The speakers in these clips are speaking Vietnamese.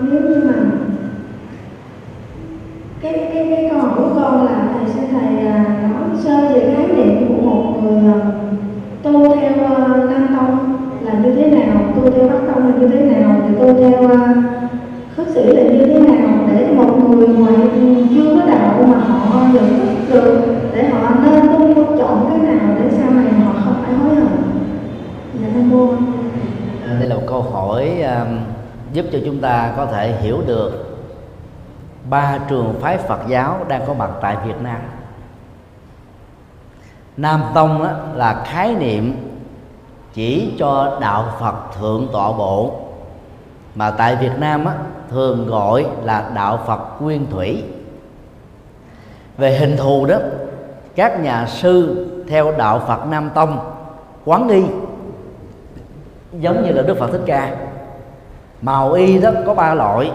nếu như mà cái cái cái câu hỏi của con là thầy sẽ thầy là nói sơ về khái niệm của một người à, tu theo à, nam tông là như thế nào tu theo bắc tông là như thế nào thì tu theo à, khất sĩ là như thế nào để một người ngoài chưa có đạo mà họ nhận thức được để họ nên tu chọn cái nào để sau này họ không phải hối hận? Dạ thưa cô. Đây là một câu hỏi um, giúp cho chúng ta có thể hiểu được ba trường phái Phật giáo đang có mặt tại Việt Nam. Nam Tông đó là khái niệm chỉ cho đạo Phật thượng tọa bộ mà tại Việt Nam á, thường gọi là đạo Phật nguyên thủy. Về hình thù đó, các nhà sư theo đạo Phật Nam Tông quán nghi giống như là Đức Phật Thích Ca màu y đó có ba loại.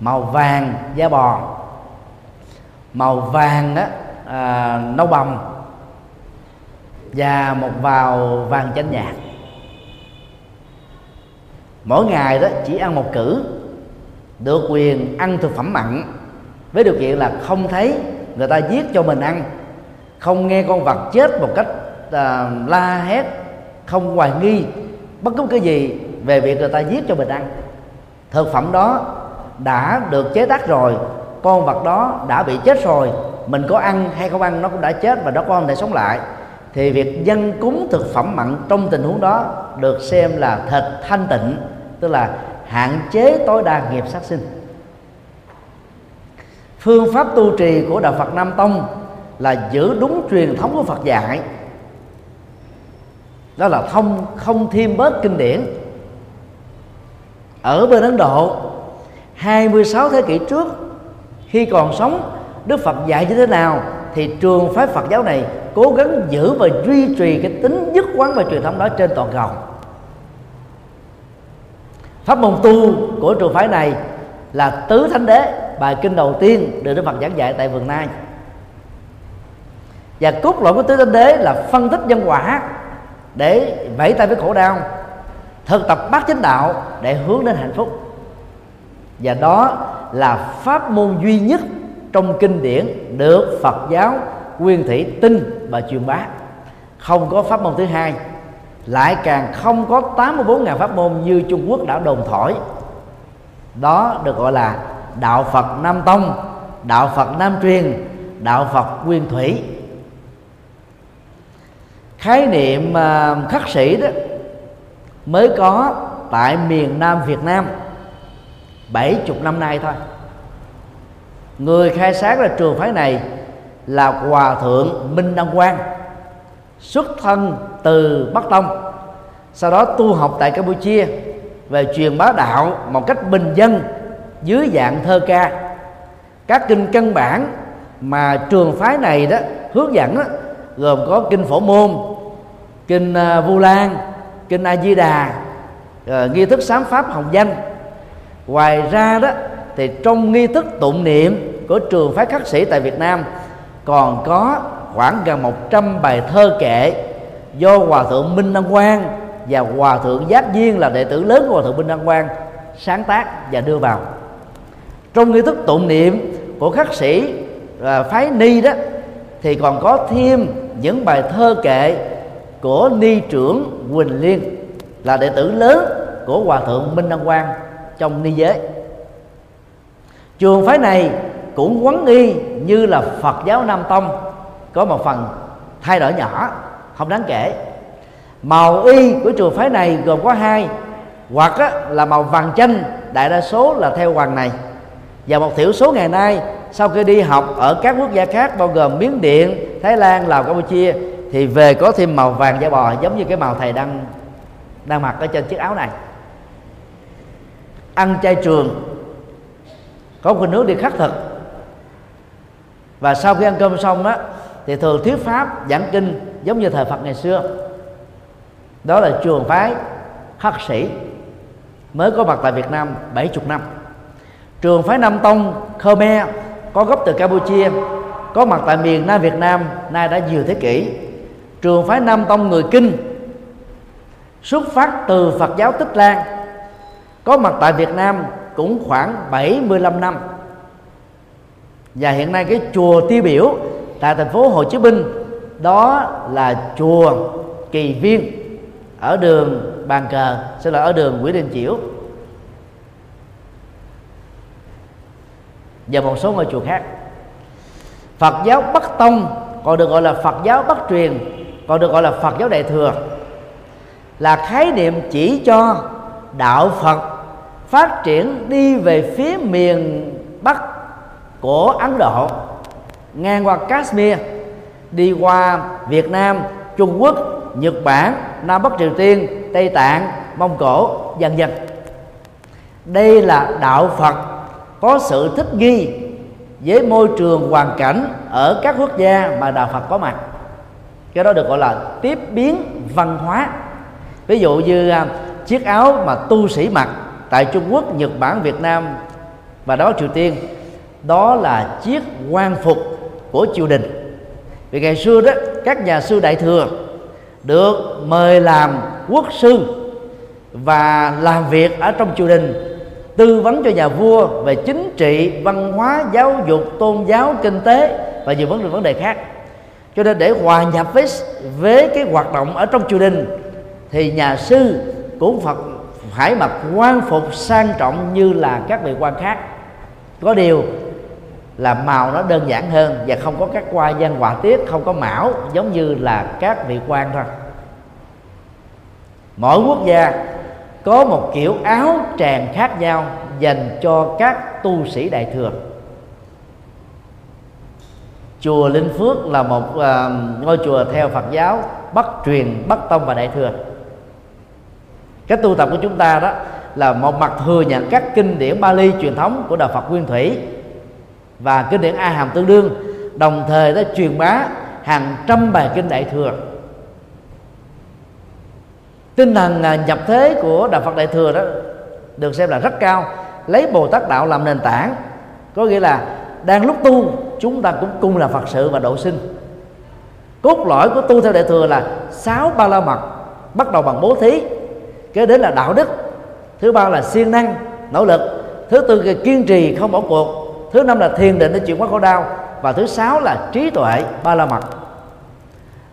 Màu vàng da bò màu vàng đó à, nâu bầm và một vào vàng chanh nhạt. Mỗi ngày đó chỉ ăn một cử được quyền ăn thực phẩm mặn với điều kiện là không thấy người ta giết cho mình ăn không nghe con vật chết một cách à, la hét không hoài nghi bất cứ cái gì về việc người ta giết cho mình ăn thực phẩm đó đã được chế tác rồi, con vật đó đã bị chết rồi. Mình có ăn hay không ăn nó cũng đã chết và nó con không thể sống lại. Thì việc dân cúng thực phẩm mặn trong tình huống đó được xem là thịt thanh tịnh, tức là hạn chế tối đa nghiệp sát sinh. Phương pháp tu trì của đạo Phật Nam Tông là giữ đúng truyền thống của Phật dạy. Đó là không không thêm bớt kinh điển ở bên Ấn Độ 26 thế kỷ trước, khi còn sống, Đức Phật dạy như thế nào thì trường phái Phật giáo này cố gắng giữ và duy trì cái tính nhất quán và truyền thống đó trên toàn cầu. Pháp môn tu của trường phái này là tứ thánh đế, bài kinh đầu tiên được Đức Phật giảng dạy tại vườn Nai. Và cốt lõi của tứ thánh đế là phân tích nhân quả để vẫy tay với khổ đau thực tập bát chánh đạo để hướng đến hạnh phúc. Và đó là pháp môn duy nhất trong kinh điển được Phật giáo nguyên thủy tin và truyền bá. Không có pháp môn thứ hai, lại càng không có 84.000 pháp môn như Trung Quốc đã đồn thổi. Đó được gọi là đạo Phật Nam Tông, đạo Phật Nam Truyền, đạo Phật nguyên thủy. Khái niệm à, khắc sĩ đó mới có tại miền Nam Việt Nam. 70 năm nay thôi. Người khai sáng ra trường phái này là hòa thượng Minh Đăng Quang xuất thân từ Bắc Tông sau đó tu học tại Campuchia về truyền bá đạo một cách bình dân dưới dạng thơ ca. Các kinh căn bản mà trường phái này đó hướng dẫn đó, gồm có kinh phổ môn kinh à, vu lan kinh a di đà ờ, nghi thức sám pháp hồng danh. Ngoài ra đó thì trong nghi thức tụng niệm của trường phái khắc sĩ tại Việt Nam còn có khoảng gần 100 bài thơ kệ do hòa thượng Minh Đăng Quang và hòa thượng Giác Viên là đệ tử lớn của hòa thượng Minh Đăng Quang sáng tác và đưa vào. Trong nghi thức tụng niệm của khắc sĩ à, phái ni đó thì còn có thêm những bài thơ kệ của ni trưởng Quỳnh Liên là đệ tử lớn của hòa thượng Minh Đăng Quang trong ni giới. Trường phái này cũng quấn y như là Phật giáo Nam Tông có một phần thay đổi nhỏ không đáng kể. Màu y của trường phái này gồm có hai hoặc á, là màu vàng chanh đại đa số là theo hoàng này. Và một thiểu số ngày nay sau khi đi học ở các quốc gia khác bao gồm miến điện thái lan lào campuchia thì về có thêm màu vàng da bò, giống như cái màu thầy đang đang mặc ở trên chiếc áo này. Ăn chay trường, có một nước đi khắc thực. Và sau khi ăn cơm xong đó thì thường thuyết pháp, giảng kinh, giống như thời Phật ngày xưa. Đó là trường phái khắc sĩ, mới có mặt tại Việt Nam 70 năm. Trường phái Nam Tông, Khmer, có gốc từ Campuchia, có mặt tại miền Nam Việt Nam, nay đã nhiều thế kỷ trường phái Nam Tông người Kinh xuất phát từ Phật giáo Tích Lan, có mặt tại Việt Nam cũng khoảng 75 năm. Và hiện nay cái chùa tiêu biểu tại thành phố Hồ Chí Minh, đó là chùa Kỳ Viên, ở đường Bàn Cờ, sẽ là ở đường Nguyễn Đình Chiểu. Và một số ngôi chùa khác. Phật giáo Bắc Tông còn được gọi là Phật giáo Bắc truyền còn được gọi là Phật giáo Đại thừa là khái niệm chỉ cho đạo Phật phát triển đi về phía miền Bắc của Ấn Độ ngang qua Kashmir đi qua Việt Nam, Trung Quốc, Nhật Bản, Nam Bắc Triều Tiên, Tây Tạng, Mông Cổ, dần dần. Đây là đạo Phật có sự thích nghi với môi trường hoàn cảnh ở các quốc gia mà đạo Phật có mặt. Cái đó được gọi là tiếp biến văn hóa. Ví dụ như à, chiếc áo mà tu sĩ mặc tại Trung Quốc, Nhật Bản, Việt Nam và đó Triều Tiên đó là chiếc quan phục của triều đình vì ngày xưa đó các nhà sư đại thừa được mời làm quốc sư và làm việc ở trong triều đình tư vấn cho nhà vua về chính trị văn hóa giáo dục tôn giáo kinh tế và nhiều vấn đề vấn đề khác cho nên để hòa nhập với với cái hoạt động ở trong triều đình, thì nhà sư cũng phật phải mặc quan phục sang trọng như là các vị quan khác. Có điều là màu nó đơn giản hơn và không có các qua gian họa tiết, không có mão, giống như là các vị quan thôi. Mỗi quốc gia có một kiểu áo tràng khác nhau dành cho các tu sĩ đại thừa chùa linh phước là một uh, ngôi chùa theo phật giáo bắc truyền bắc tông và đại thừa. Cái tu tập của chúng ta đó là một mặt thừa nhận các kinh điển Bali truyền thống của đạo Phật Nguyên Thủy và kinh điển A Hàm tương đương đồng thời đã truyền bá hàng trăm bài kinh đại thừa. Tinh thần à, nhập thế của đạo Phật đại thừa đó được xem là rất cao lấy Bồ Tát đạo làm nền tảng có nghĩa là đang lúc tu chúng ta cũng cùng là Phật sự và độ sinh. Cốt lõi của tu theo đại thừa là sáu ba la mật, bắt đầu bằng bố thí, kế đến là đạo đức, thứ ba là siêng năng, nỗ lực, thứ tư là kiên trì, không bỏ cuộc, thứ năm là thiền định để chuyển hóa khổ đau, và thứ sáu là trí tuệ, ba la mật.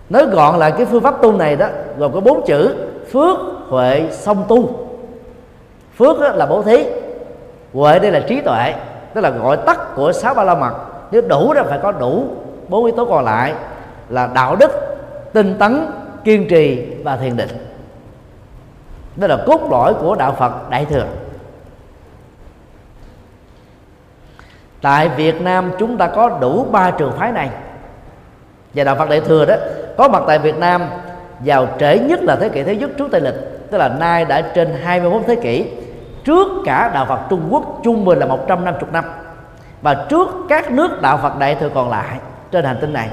Nói gọn là cái phương pháp tu này đó, gồm có bốn chữ, phước, huệ, song tu. Phước là bố thí, huệ đây là trí tuệ, tức là gọi tắt của sáu ba la mật nếu đủ đó phải có đủ bốn yếu tố còn lại là đạo đức, tinh tấn, kiên trì và thiền định. Đó là cốt lõi của đạo phật đại thừa. Tại Việt Nam chúng ta có đủ ba trường phái này. Và đạo Phật Đại thừa đó có mặt tại Việt Nam vào trễ nhất là thế kỷ thứ nhất trước Tây lịch, tức là nay đã trên 21 thế kỷ, trước cả đạo Phật Trung Quốc trung bình là 150 năm và trước các nước đạo Phật Đại thừa còn lại trên hành tinh này.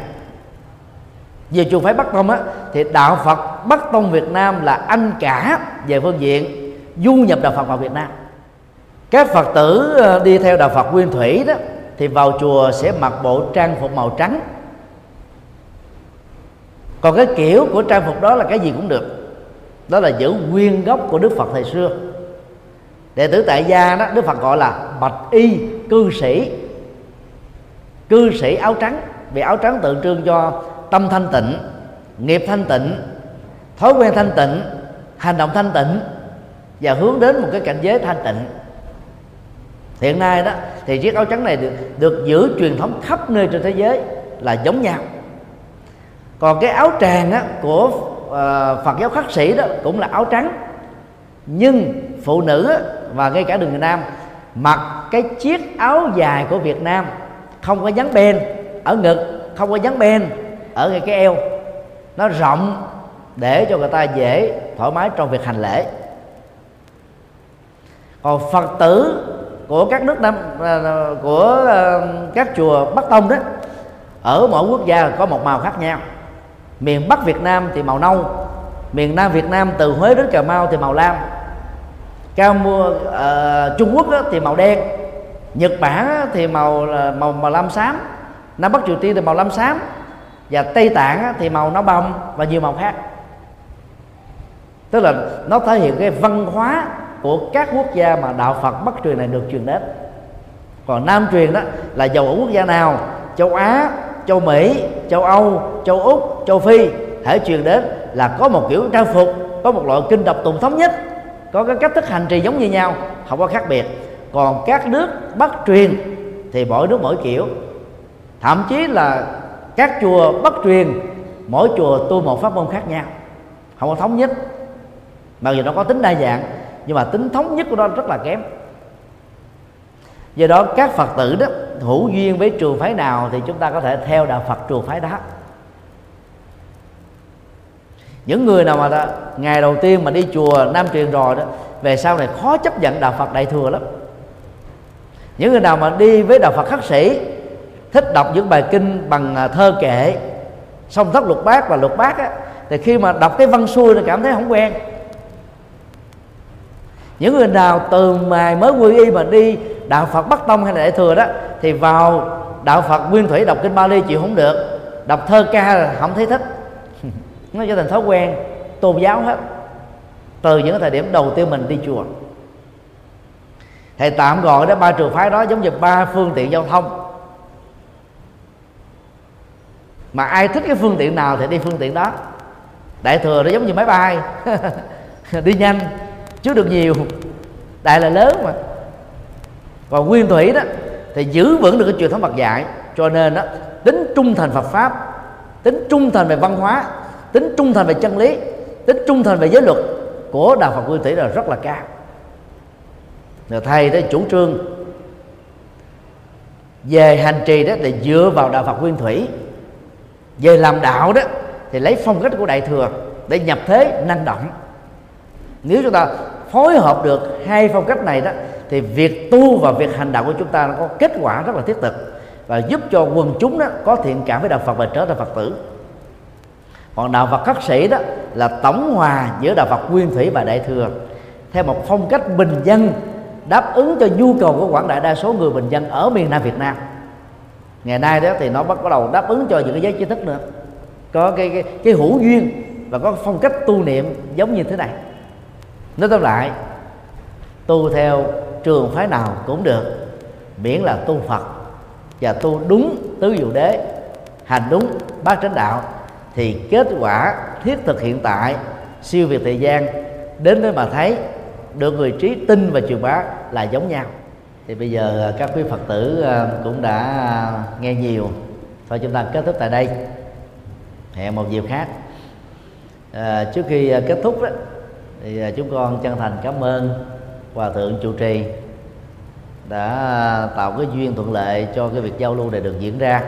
Về trường phái Bắc Tông á, thì đạo Phật Bắc Tông Việt Nam là anh cả về phương diện du nhập đạo Phật vào Việt Nam. Các phật tử ờ, đi theo đạo phật nguyên thủy đó, thì vào chùa sẽ mặc bộ trang phục màu trắng. Còn cái kiểu của trang phục đó là cái gì cũng được. Đó là giữ nguyên gốc của đức phật thời xưa. Đệ tử tại gia đó, đức phật gọi là bạch y cư sĩ cư sĩ áo trắng. Vì áo trắng tượng trưng cho tâm thanh tịnh nghiệp thanh tịnh thói quen thanh tịnh hành động thanh tịnh và hướng đến một cái cảnh giới thanh tịnh. Hiện nay đó thì chiếc áo trắng này được, được giữ truyền thống khắp nơi trên thế giới là giống nhau. Còn cái áo tràng á, của uh, Phật giáo khắc sĩ đó cũng là áo trắng. Nhưng phụ nữ á, và ngay cả đường Nam mặc cái chiếc áo dài của Việt Nam không có dán ben ở ngực không có dán ben ở ngay cái eo. Nó rộng để cho người ta dễ thoải mái trong việc hành lễ. Còn phật tử của các nước nam à, à, của à, các chùa bắc tông đó ở mỗi quốc gia có một màu khác nhau. Miền bắc việt nam thì màu nâu miền nam việt nam từ huế đến cà mau thì màu lam. Cao mua uh, trung quốc thì màu đen nhật bản thì màu là màu màu lam xám, nam bắc triều tiên thì màu lam xám, và tây tạng thì màu nâu bông và nhiều màu khác. Tức là nó thể hiện cái văn hóa của các quốc gia mà đạo Phật Bắc truyền này được truyền đến. Còn Nam truyền đó là dầu ở quốc gia nào? Châu Á, châu Mỹ, châu Âu, châu Úc, châu Phi. Thể truyền đến là có một kiểu trang phục, có một loại kinh đọc tụng thống nhất, có cái cách thức hành trì giống như nhau, không có khác biệt còn các nước bắt truyền thì mỗi nước mỗi kiểu. Thậm chí là các chùa bắt truyền mỗi chùa tu một pháp môn khác nhau. Không có thống nhất. Mặc dù nó có tính đa dạng nhưng mà tính thống nhất của nó rất là kém. Do đó các phật tử đó hữu duyên với trường phái nào thì chúng ta có thể theo đạo phật trường phái đó. Những người nào mà đã, ngày đầu tiên mà đi chùa nam truyền rồi đó về sau này khó chấp nhận đạo phật đại thừa lắm những người nào mà đi với đạo phật khắc sĩ thích đọc những bài kinh bằng à, thơ kệ song thất lục bát và lục bát á, thì khi mà đọc cái văn xuôi thì cảm thấy không quen. Những người nào từ mài mới quy y mà đi đạo phật bắc tông hay là đại thừa đó thì vào đạo phật nguyên thủy đọc kinh bali chịu không được đọc thơ ca là không thấy thích. Nó trở thành thói quen tôn giáo hết. Từ những thời điểm đầu tiên mình đi chùa thầy tạm gọi đó, ba trường phái đó giống như ba phương tiện giao thông. Mà ai thích cái phương tiện nào thì đi phương tiện đó. Đại thừa nó giống như máy bay. Đi nhanh, chứ được nhiều. Đại là lớn mà. Còn nguyên thủy đó, thì giữ vững được cái truyền thống Phật dạy. Cho nên đó, tính trung thành Phật pháp, tính trung thành về văn hóa, tính trung thành về chân lý, tính trung thành về giới luật của đạo Phật nguyên thủy là rất là cao rồi thầy đó chủ trương. Về hành trì đó thì dựa vào đạo Phật nguyên thủy. Về làm đạo đó thì lấy phong cách của đại thừa để nhập thế năng động. Nếu chúng ta phối hợp được hai phong cách này đó, thì việc tu và việc hành đạo của chúng ta nó có kết quả rất là thiết thực và giúp cho quần chúng đó có thiện cảm với đạo Phật và trở thành Phật tử. Còn đạo Phật khắc sĩ đó là tổng hòa giữa đạo Phật nguyên thủy và đại thừa theo một phong cách bình dân đáp ứng cho nhu cầu của quảng đại đa số người bình dân ở miền Nam Việt Nam. Ngày nay đó thì nó bắt đầu đáp ứng cho những cái giới trí thức nữa. Có cái cái, cái hữu duyên và có phong cách tu niệm giống như thế này. Nói tóm lại tu theo trường phái nào cũng được miễn là tu phật và tu đúng tứ diệu đế hành đúng bát chánh đạo thì kết quả thiết thực hiện tại siêu việt thời gian đến nơi mà thấy được người trí tin và truyền bá là giống nhau. Thì bây giờ ờ, các quý phật tử ờ, cũng đã ờ, nghe nhiều. Thôi chúng ta kết thúc tại đây. Hẹn một dịp khác. À, trước khi kết thúc đó thì chúng con chân thành cảm ơn hòa thượng chủ trì đã tạo cái duyên thuận lợi cho cái việc giao lưu này được diễn ra.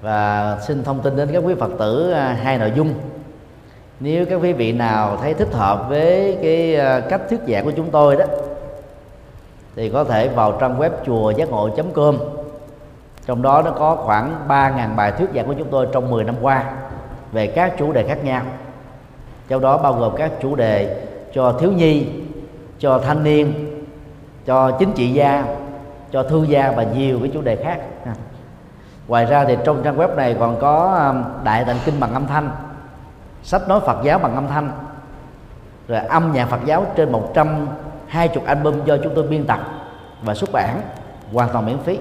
Và xin thông tin đến các quý phật tử hai nội dung nếu các quý vị nào thấy thích hợp với cái ờ, cách thuyết giảng của chúng tôi đó, thì có thể vào trang web chùa giác ngộ com. Trong đó nó có khoảng 3.000 bài thuyết giảng của chúng tôi trong 10 năm qua về các chủ đề khác nhau. Trong đó bao gồm các chủ đề cho thiếu nhi, cho thanh niên, cho chính trị gia, cho thư gia và nhiều cái chủ đề khác. Ngoài ra thì trong trang web này còn có đại tạng kinh bằng âm thanh sách nói phật giáo bằng âm thanh. Rồi âm nhạc phật giáo trên 120 album do chúng tôi biên tập và xuất bản hoàn toàn miễn phí.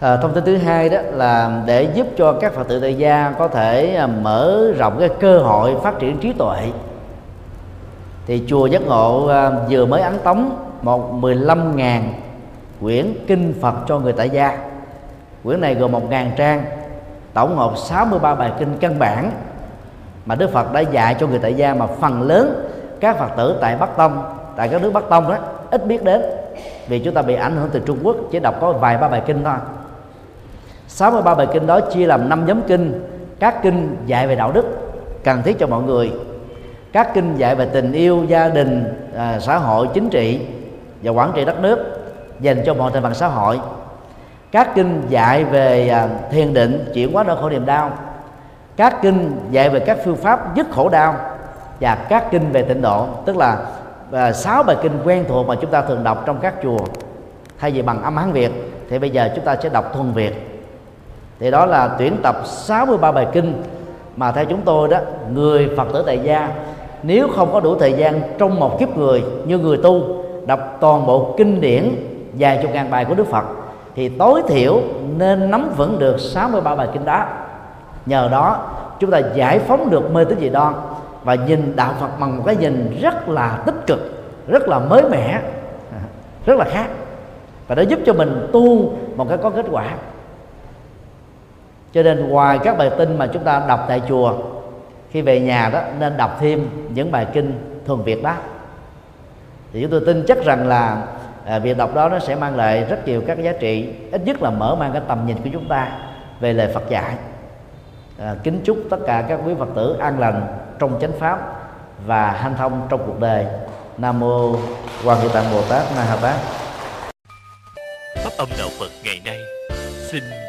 À, thông tin thứ hai đó là để giúp cho các phật tử tại gia có thể ờ, mở rộng cái cơ hội phát triển trí tuệ thì chùa giác ngộ ờ, vừa mới ấn tống một 15.000 quyển kinh Phật cho người tại gia. Quyển này gồm 1.000 trang tổng hợp 63 bài kinh căn bản mà Đức Phật đã dạy cho người tại gia mà phần lớn các Phật tử tại Bắc Tông tại các nước Bắc Tông đó ít biết đến. Vì chúng ta bị ảnh hưởng từ Trung Quốc chỉ đọc có vài ba bài kinh thôi. 63 bài kinh đó chia làm năm nhóm kinh. Các kinh dạy về đạo đức cần thiết cho mọi người. Các kinh dạy về tình yêu gia đình à, xã hội chính trị và quản trị đất nước dành cho mọi thành phần xã hội các kinh dạy về à, thiền định chuyển hóa nỗi khổ niềm đau. Các kinh dạy về các phương pháp dứt khổ đau và các kinh về tịnh độ, tức là à, sáu bài kinh quen thuộc mà chúng ta thường đọc trong các chùa, thay vì bằng âm hán việt, thì bây giờ chúng ta sẽ đọc thuần việt. Thì đó là tuyển tập 63 bài kinh mà theo chúng tôi đó, người phật tử tại gia, nếu không có đủ thời gian trong một kiếp người như người tu, đọc toàn bộ kinh điển vài chục ngàn bài của Đức Phật thì tối thiểu nên nắm vững được 63 bài kinh đó. Nhờ đó, chúng ta giải phóng được mê tín dị đoan và nhìn đạo Phật bằng một cái nhìn rất là tích cực, rất là mới mẻ, rất là khác. Và nó giúp cho mình tu một cái có kết quả. Cho nên ngoài các bài kinh mà chúng ta đọc tại chùa, khi về nhà đó nên đọc thêm những bài kinh thuần việt đó. Thì chúng tôi tin chắc rằng là à, việc đọc đó nó sẽ mang lại rất nhiều các giá trị ít nhất là mở mang cái tầm nhìn của chúng ta về lời Phật dạy. À, kính chúc tất cả các quý Phật tử an lành trong chánh pháp và hanh thông trong cuộc đời. Nam mô Quan Thế Tạng Bồ Tát Ma Ha Tát. Pháp âm đạo Phật ngày nay xin